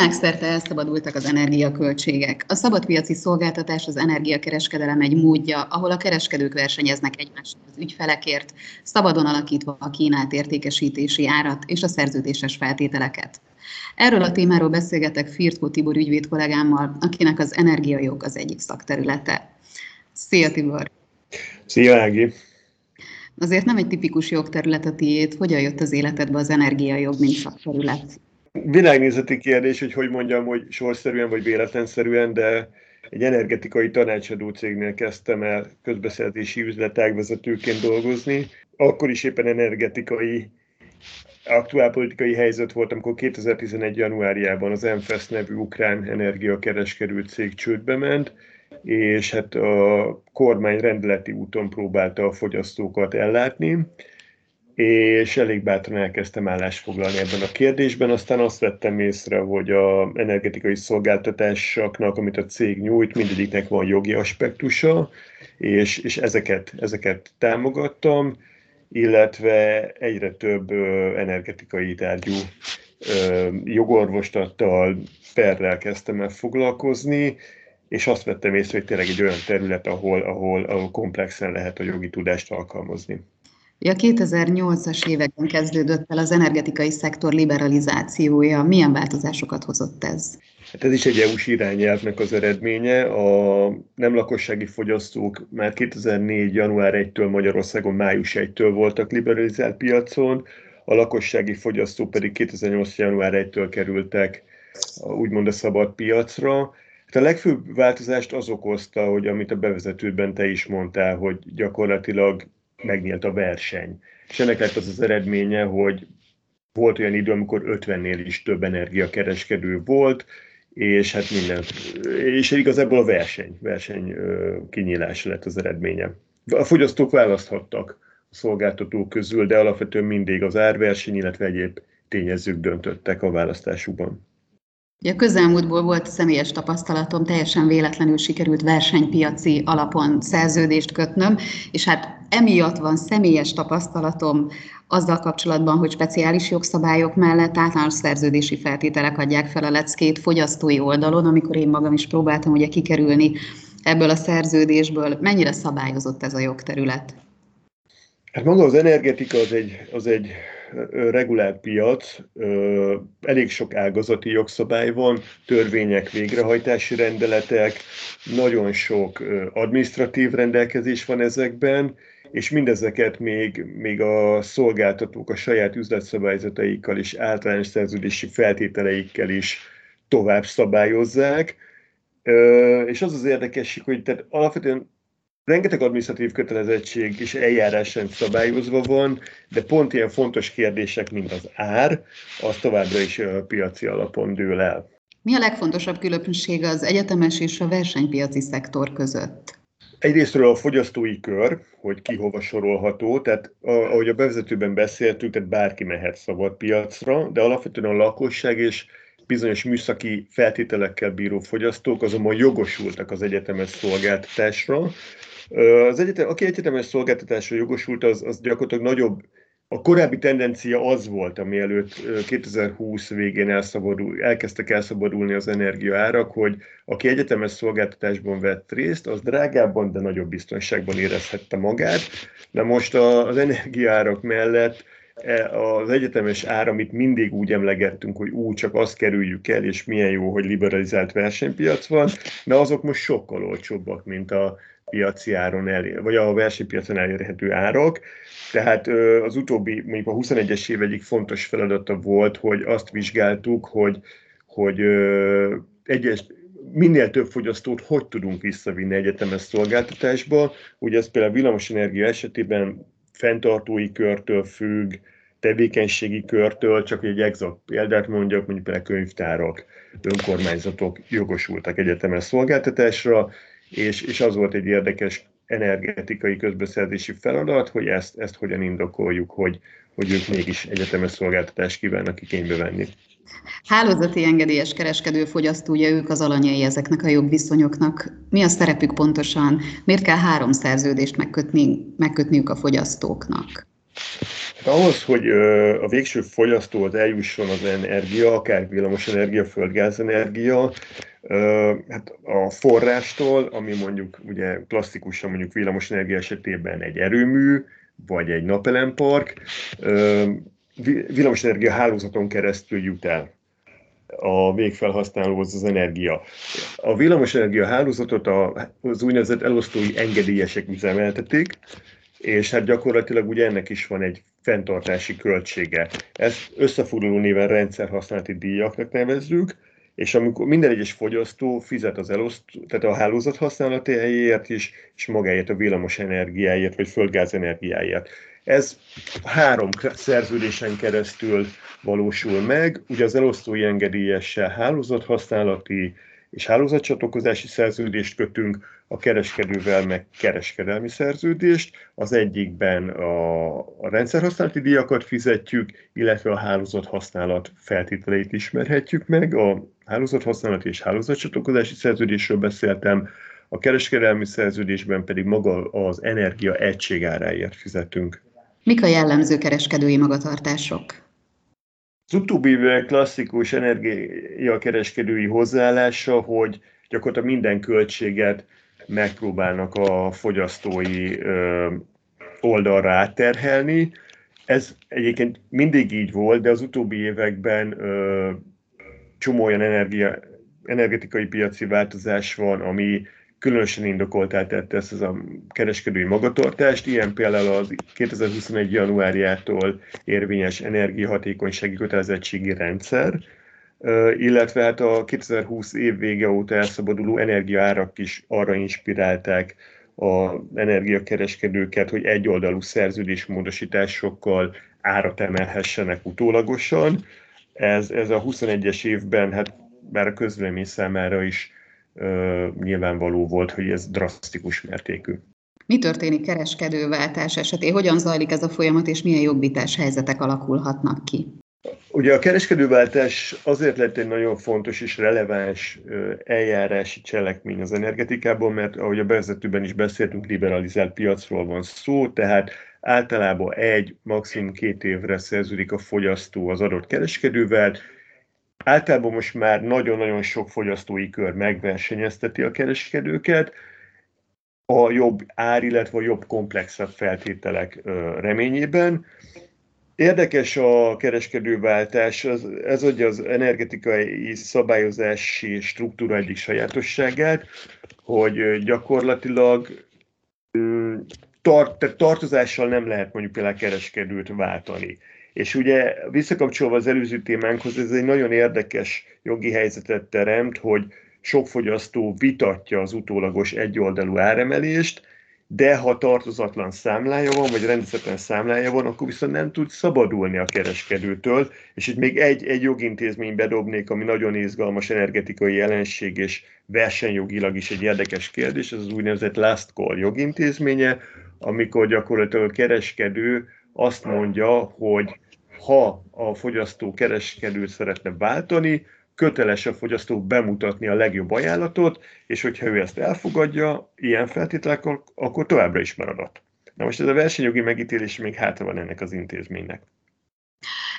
Világszerte elszabadultak az energiaköltségek. A szabadpiaci szolgáltatás az energiakereskedelem egy módja, ahol a kereskedők versenyeznek egymással az ügyfelekért, szabadon alakítva a kínált értékesítési árat és a szerződéses feltételeket. Erről a témáról beszélgetek Firtkó Tibor ügyvéd kollégámmal, akinek az energiajog az egyik szakterülete. Szia Tibor! Szia Ági! Azért nem egy tipikus jogterület a tiéd, hogyan jött az életedbe az energiajog, mint szakterület? Világnézeti kérdés, hogy hogy mondjam, hogy sorszerűen vagy véletlenszerűen, de egy energetikai tanácsadó cégnél kezdtem el közbeszerzési üzletágvezetőként dolgozni. Akkor is éppen energetikai aktuálpolitikai helyzet volt, amikor 2011. januárjában az MFESZ nevű ukrán energiakereskedő cég csődbe ment, és hát a kormány rendeleti úton próbálta a fogyasztókat ellátni, és elég bátran elkezdtem állást foglalni ebben a kérdésben. Aztán azt vettem észre, hogy a energetikai szolgáltatásoknak, amit a cég nyújt, mindegyiknek van jogi aspektusa, és, és ezeket, ezeket támogattam, illetve egyre több energetikai tárgyú jogorvostattal, perrel kezdtem el foglalkozni, és azt vettem észre, hogy tényleg egy olyan terület, ahol, ahol, ahol komplexen lehet a jogi tudást alkalmazni. A 2008-as években kezdődött el az energetikai szektor liberalizációja. Milyen változásokat hozott ez? Hát ez is egy EU-s irányelvnek az eredménye. A nem lakossági fogyasztók már 2004. január 1-től Magyarországon május 1-től voltak liberalizált piacon, a lakossági fogyasztók pedig 2008. január 1-től kerültek úgymond a szabad piacra. Hát a legfőbb változást az okozta, hogy amit a bevezetőben te is mondtál, hogy gyakorlatilag megnyílt a verseny. És ennek lett az az eredménye, hogy volt olyan idő, amikor 50-nél is több energiakereskedő volt, és hát minden, és igazából a verseny, verseny kinyílása lett az eredménye. A fogyasztók választhattak a szolgáltatók közül, de alapvetően mindig az árverseny, illetve egyéb tényezők döntöttek a választásukban. A közelmúltból volt személyes tapasztalatom, teljesen véletlenül sikerült versenypiaci alapon szerződést kötnöm, és hát emiatt van személyes tapasztalatom azzal kapcsolatban, hogy speciális jogszabályok mellett általános szerződési feltételek adják fel a leckét fogyasztói oldalon, amikor én magam is próbáltam ugye kikerülni ebből a szerződésből. Mennyire szabályozott ez a jogterület? Hát maga az energetika az egy, az egy regulált piac, elég sok ágazati jogszabály van, törvények, végrehajtási rendeletek, nagyon sok administratív rendelkezés van ezekben, és mindezeket még, még a szolgáltatók a saját üzletszabályzataikkal és általános szerződési feltételeikkel is tovább szabályozzák. És az az érdekesség, hogy tehát alapvetően rengeteg administratív kötelezettség és eljárásrend szabályozva van, de pont ilyen fontos kérdések, mint az ár, az továbbra is piaci alapon dől el. Mi a legfontosabb különbség az egyetemes és a versenypiaci szektor között? Egyrésztről a fogyasztói kör, hogy ki hova sorolható, tehát ahogy a bevezetőben beszéltünk, tehát bárki mehet szabad piacra, de alapvetően a lakosság és bizonyos műszaki feltételekkel bíró fogyasztók azonban jogosultak az egyetemes szolgáltatásra, az egyetem, aki egyetemes szolgáltatásra jogosult, az, az gyakorlatilag nagyobb, a korábbi tendencia az volt, ami előtt 2020 végén elszabadul, elkezdtek elszabadulni az energiaárak, hogy aki egyetemes szolgáltatásban vett részt, az drágábban, de nagyobb biztonságban érezhette magát. Na most az energiaárak mellett e, az egyetemes ár, amit mindig úgy emlegettünk, hogy úgy csak azt kerüljük el, és milyen jó, hogy liberalizált versenypiac van, de azok most sokkal olcsóbbak, mint a piaci áron elér, vagy a versenypiacon elérhető árak. Tehát az utóbbi, mondjuk a 21-es év egyik fontos feladata volt, hogy azt vizsgáltuk, hogy, hogy egyes, minél több fogyasztót hogy tudunk visszavinni egyetemes szolgáltatásba. Ugye ez például a villamosenergia esetében fenntartói körtől függ, tevékenységi körtől, csak egy exakt példát mondjak, mondjuk például könyvtárak, önkormányzatok jogosultak egyetemes szolgáltatásra, és, és az volt egy érdekes energetikai közbeszerzési feladat, hogy ezt, ezt hogyan indokoljuk, hogy, hogy ők mégis egyetemes szolgáltatást kívánnak igénybe venni. Hálózati engedélyes kereskedő fogyasztója ők az alanyai ezeknek a jogviszonyoknak. Mi a szerepük pontosan? Miért kell három szerződést megkötni, megkötniük a fogyasztóknak? Ahhoz, hogy a végső fogyasztóhoz eljusson az energia, akár villamos energia, földgázenergia, hát a forrástól, ami mondjuk ugye klasszikusan mondjuk villamos energia esetében egy erőmű, vagy egy napelempark, villamosenergia hálózaton keresztül jut el a végfelhasználóhoz az energia. A villamosenergia hálózatot az úgynevezett elosztói engedélyesek üzemeltetik, és hát gyakorlatilag ugye ennek is van egy fenntartási költsége. Ezt összefoglaló néven rendszerhasználati díjaknak nevezzük, és amikor minden egyes fogyasztó fizet az elosztó, tehát a hálózat használatáért is, és magáért a villamos energiáért, vagy földgáz energiáért. Ez három szerződésen keresztül valósul meg, ugye az elosztói engedélyessel hálózathasználati és hálózatcsatlakozási szerződést kötünk, a kereskedővel meg kereskedelmi szerződést. Az egyikben a, a rendszerhasználati díjakat fizetjük, illetve a hálózat használat feltételeit ismerhetjük meg. A hálózathasználati és hálózatcsatlakozási szerződésről beszéltem, a kereskedelmi szerződésben pedig maga az energia egységáráért fizetünk. Mik a jellemző kereskedői magatartások? Az utóbbi klasszikus energiakereskedői hozzáállása, hogy gyakorlatilag minden költséget megpróbálnak a fogyasztói oldalra átterhelni. Ez egyébként mindig így volt, de az utóbbi években csomó olyan energia, energetikai piaci változás van, ami különösen indokoltá tette ezt az a kereskedői magatartást. Ilyen például az 2021. januárjától érvényes energiahatékonysági kötelezettségi rendszer, illetve hát a 2020 év vége óta elszabaduló energiaárak is arra inspirálták az energiakereskedőket, hogy egyoldalú szerződésmódosításokkal árat emelhessenek utólagosan. Ez, ez a 21-es évben, hát bár a közvélemény számára is nyilvánvaló volt, hogy ez drasztikus mértékű. Mi történik kereskedőváltás esetén? Hogyan zajlik ez a folyamat, és milyen jogbítás helyzetek alakulhatnak ki? Ugye a kereskedőváltás azért lett egy nagyon fontos és releváns eljárási cselekmény az energetikában, mert ahogy a bevezetőben is beszéltünk, liberalizált piacról van szó, tehát általában egy, maximum két évre szerződik a fogyasztó az adott kereskedővel, Általában most már nagyon-nagyon sok fogyasztói kör megversenyezteti a kereskedőket, a jobb ár, illetve a jobb, komplexebb feltételek reményében. Érdekes a kereskedőváltás, az, ez adja az energetikai szabályozási struktúra egyik sajátosságát, hogy gyakorlatilag tart, tartozással nem lehet mondjuk például kereskedőt váltani. És ugye visszakapcsolva az előző témánkhoz, ez egy nagyon érdekes jogi helyzetet teremt, hogy sok fogyasztó vitatja az utólagos egyoldalú áremelést, de ha tartozatlan számlája van, vagy rendszerben számlája van, akkor viszont nem tud szabadulni a kereskedőtől, és itt még egy, egy jogintézmény bedobnék, ami nagyon izgalmas energetikai jelenség, és versenyjogilag is egy érdekes kérdés, ez az úgynevezett last call jogintézménye, amikor gyakorlatilag a kereskedő azt mondja, hogy ha a fogyasztó kereskedőt szeretne váltani, köteles a fogyasztó bemutatni a legjobb ajánlatot, és hogyha ő ezt elfogadja, ilyen feltételekkel, akkor továbbra is maradat. Na most ez a versenyjogi megítélés még hátra van ennek az intézménynek.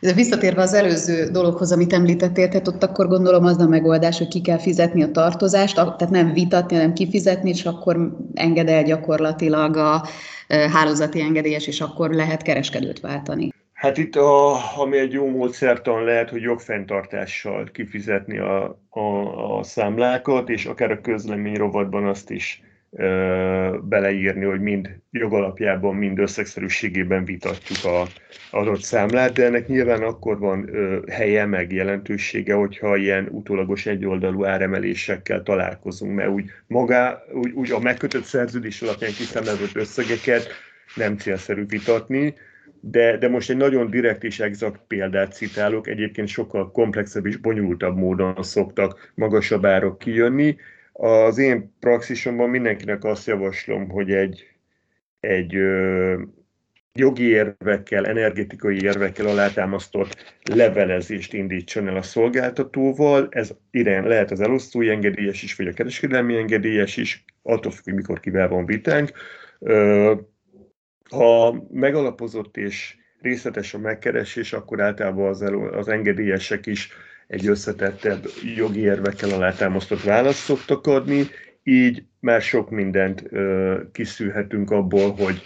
Ez visszatérve az előző dologhoz, amit említettél, tehát ott akkor gondolom az a megoldás, hogy ki kell fizetni a tartozást, tehát nem vitatni, hanem kifizetni, és akkor enged el gyakorlatilag a hálózati engedélyes, és akkor lehet kereskedőt váltani. Hát itt, a, ami egy jó módszertan lehet, hogy jogfenntartással kifizetni a, a, a számlákat, és akár a közlemény rovatban azt is beleírni, hogy mind jogalapjában, mind összegszerűségében vitatjuk a adott számlát, de ennek nyilván akkor van helye, meg jelentősége, hogyha ilyen utólagos egyoldalú áremelésekkel találkozunk, mert úgy, magá, úgy, úgy a megkötött szerződés alapján kiszámlázott összegeket nem célszerű vitatni, de, de most egy nagyon direkt és exakt példát citálok, egyébként sokkal komplexebb és bonyolultabb módon szoktak magasabb árok kijönni. Az én praxisomban mindenkinek azt javaslom, hogy egy, egy ö, jogi érvekkel, energetikai érvekkel alátámasztott levelezést indítson el a szolgáltatóval. Ez irán lehet az elosztói engedélyes is, vagy a kereskedelmi engedélyes is, attól függ, mikor kivel van vitánk. Ö, ha megalapozott és részletes a megkeresés, akkor általában az, az engedélyesek is egy összetettebb jogi érvekkel alátámasztott választ szoktak adni, így már sok mindent ö, kiszűrhetünk abból, hogy,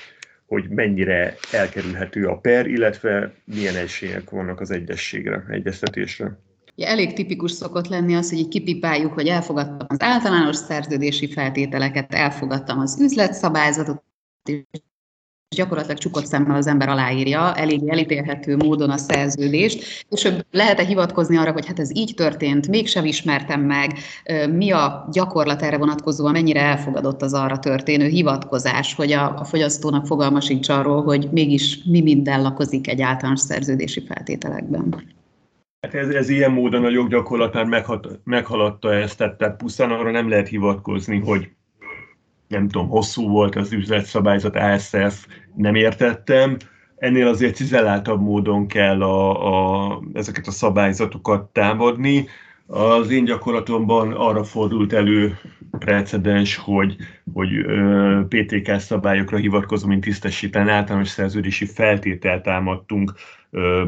hogy mennyire elkerülhető a per, illetve milyen esélyek vannak az egyességre, egyeztetésre. Ja, elég tipikus szokott lenni az, hogy kipipáljuk, hogy elfogadtam az általános szerződési feltételeket, elfogadtam az üzletszabályzatot, gyakorlatilag csukott szemmel az ember aláírja, elég elítélhető módon a szerződést, és lehet-e hivatkozni arra, hogy hát ez így történt, mégsem ismertem meg, mi a gyakorlat erre vonatkozóan, mennyire elfogadott az arra történő hivatkozás, hogy a, a fogyasztónak fogalma sincs arról, hogy mégis mi minden lakozik egy általános szerződési feltételekben. Hát ez, ez ilyen módon a joggyakorlatán meghat, meghaladta ezt, tehát pusztán arra nem lehet hivatkozni, hogy nem tudom, hosszú volt az üzletszabályzat, ASF, nem értettem. Ennél azért cizelláltabb módon kell a, a, ezeket a szabályzatokat támadni. Az én gyakorlatomban arra fordult elő precedens, hogy, hogy PTK szabályokra hivatkozom, mint tisztesíteni általános szerződési feltételt támadtunk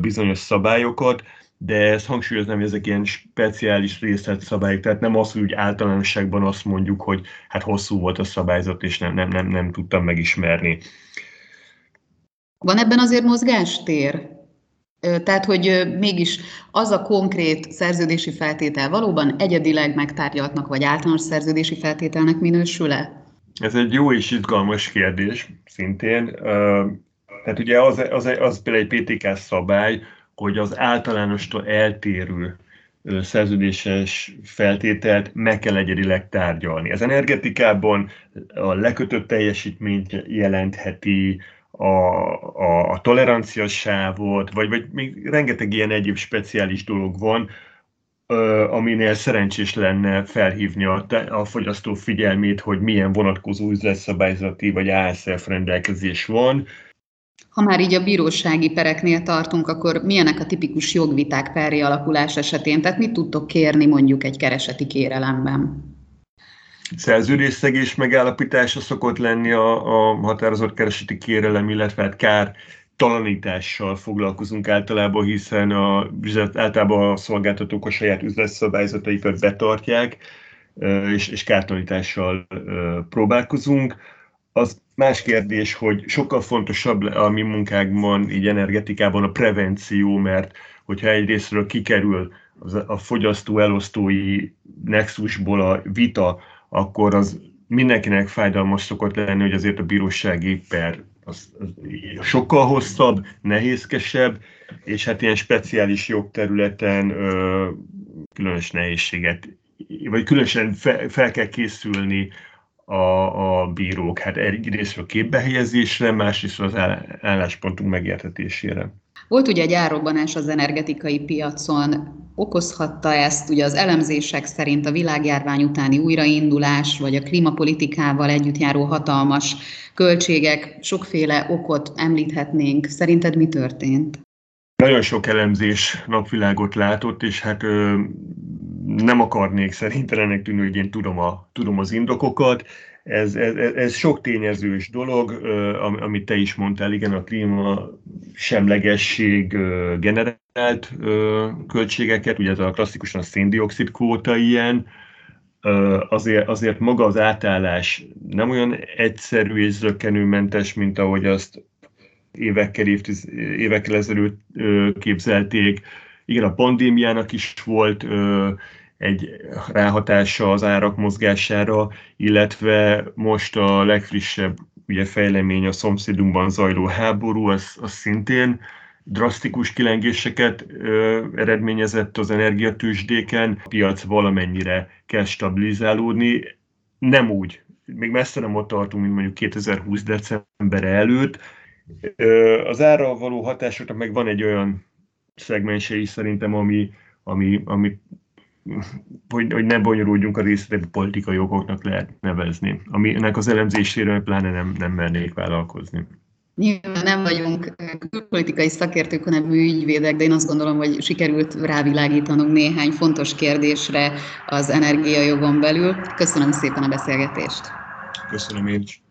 bizonyos szabályokat de ezt hangsúlyoznám, hogy ezek ilyen speciális részletszabályok, tehát nem az, hogy úgy általánosságban azt mondjuk, hogy hát hosszú volt a szabályzat, és nem, nem, nem, nem tudtam megismerni. Van ebben azért mozgástér? Tehát, hogy mégis az a konkrét szerződési feltétel valóban egyedileg megtárgyaltnak, vagy általános szerződési feltételnek minősül-e? Ez egy jó és izgalmas kérdés, szintén. Tehát ugye az, az, az például egy PTK szabály, hogy az általánostól eltérő szerződéses feltételt meg kell egyedileg tárgyalni. Az energetikában a lekötött teljesítményt jelentheti, a, a, a tolerancia vagy, vagy még rengeteg ilyen egyéb speciális dolog van, aminél szerencsés lenne felhívni a, a fogyasztó figyelmét, hogy milyen vonatkozó üzletszabályzati vagy ASF rendelkezés van, ha már így a bírósági pereknél tartunk, akkor milyenek a tipikus jogviták peri alakulás esetén? Tehát mit tudtok kérni mondjuk egy kereseti kérelemben? Szerződésszegés megállapítása szokott lenni a, a határozott kereseti kérelem, illetve hát kár talanítással foglalkozunk általában, hiszen a, általában a szolgáltatók a saját üzletszabályzataikat betartják, és, és kártalanítással próbálkozunk. Az más kérdés, hogy sokkal fontosabb a mi munkákban, így energetikában a prevenció, mert hogyha egyrésztről kikerül az, a fogyasztó elosztói nexusból a vita, akkor az mindenkinek fájdalmas szokott lenni, hogy azért a bírósági per az, az sokkal hosszabb, nehézkesebb, és hát ilyen speciális jogterületen ö, különös nehézséget, vagy különösen fe, fel kell készülni a, a bírók. Hát egyrésztről képbehelyezésre, másrészt az álláspontunk megértetésére. Volt ugye egy árobbanás az energetikai piacon, okozhatta ezt ugye az elemzések szerint a világjárvány utáni újraindulás, vagy a klímapolitikával együtt járó hatalmas költségek, sokféle okot említhetnénk. Szerinted mi történt? Nagyon sok elemzés napvilágot látott, és hát ö, nem akarnék szerintelennek tűnni, hogy én tudom, a, tudom az indokokat. Ez, ez, ez sok tényezős dolog, amit te is mondtál, igen, a klíma semlegesség generált költségeket, ugye ez a klasszikusan a széndiokszid kvóta ilyen, azért, azért maga az átállás nem olyan egyszerű és zökkenőmentes, mint ahogy azt évekkel, évtiz, évekkel ezelőtt képzelték. Igen, a pandémiának is volt egy ráhatása az árak mozgására, illetve most a legfrissebb ugye, fejlemény a szomszédunkban zajló háború, az, az szintén drasztikus kilengéseket ö, eredményezett az energiatősdéken, a piac valamennyire kell stabilizálódni, nem úgy, még messze nem ott tartunk, mint mondjuk 2020 december előtt. Ö, az ára való hatásoknak meg van egy olyan szegmense is szerintem, ami, ami, ami hogy, hogy ne bonyolódjunk a részletek politikai okoknak lehet nevezni, aminek az elemzéséről pláne nem, nem mernék vállalkozni. Nyilván nem vagyunk külpolitikai szakértők, hanem ügyvédek, de én azt gondolom, hogy sikerült rávilágítanunk néhány fontos kérdésre az energiajogon belül. Köszönöm szépen a beszélgetést. Köszönöm én is.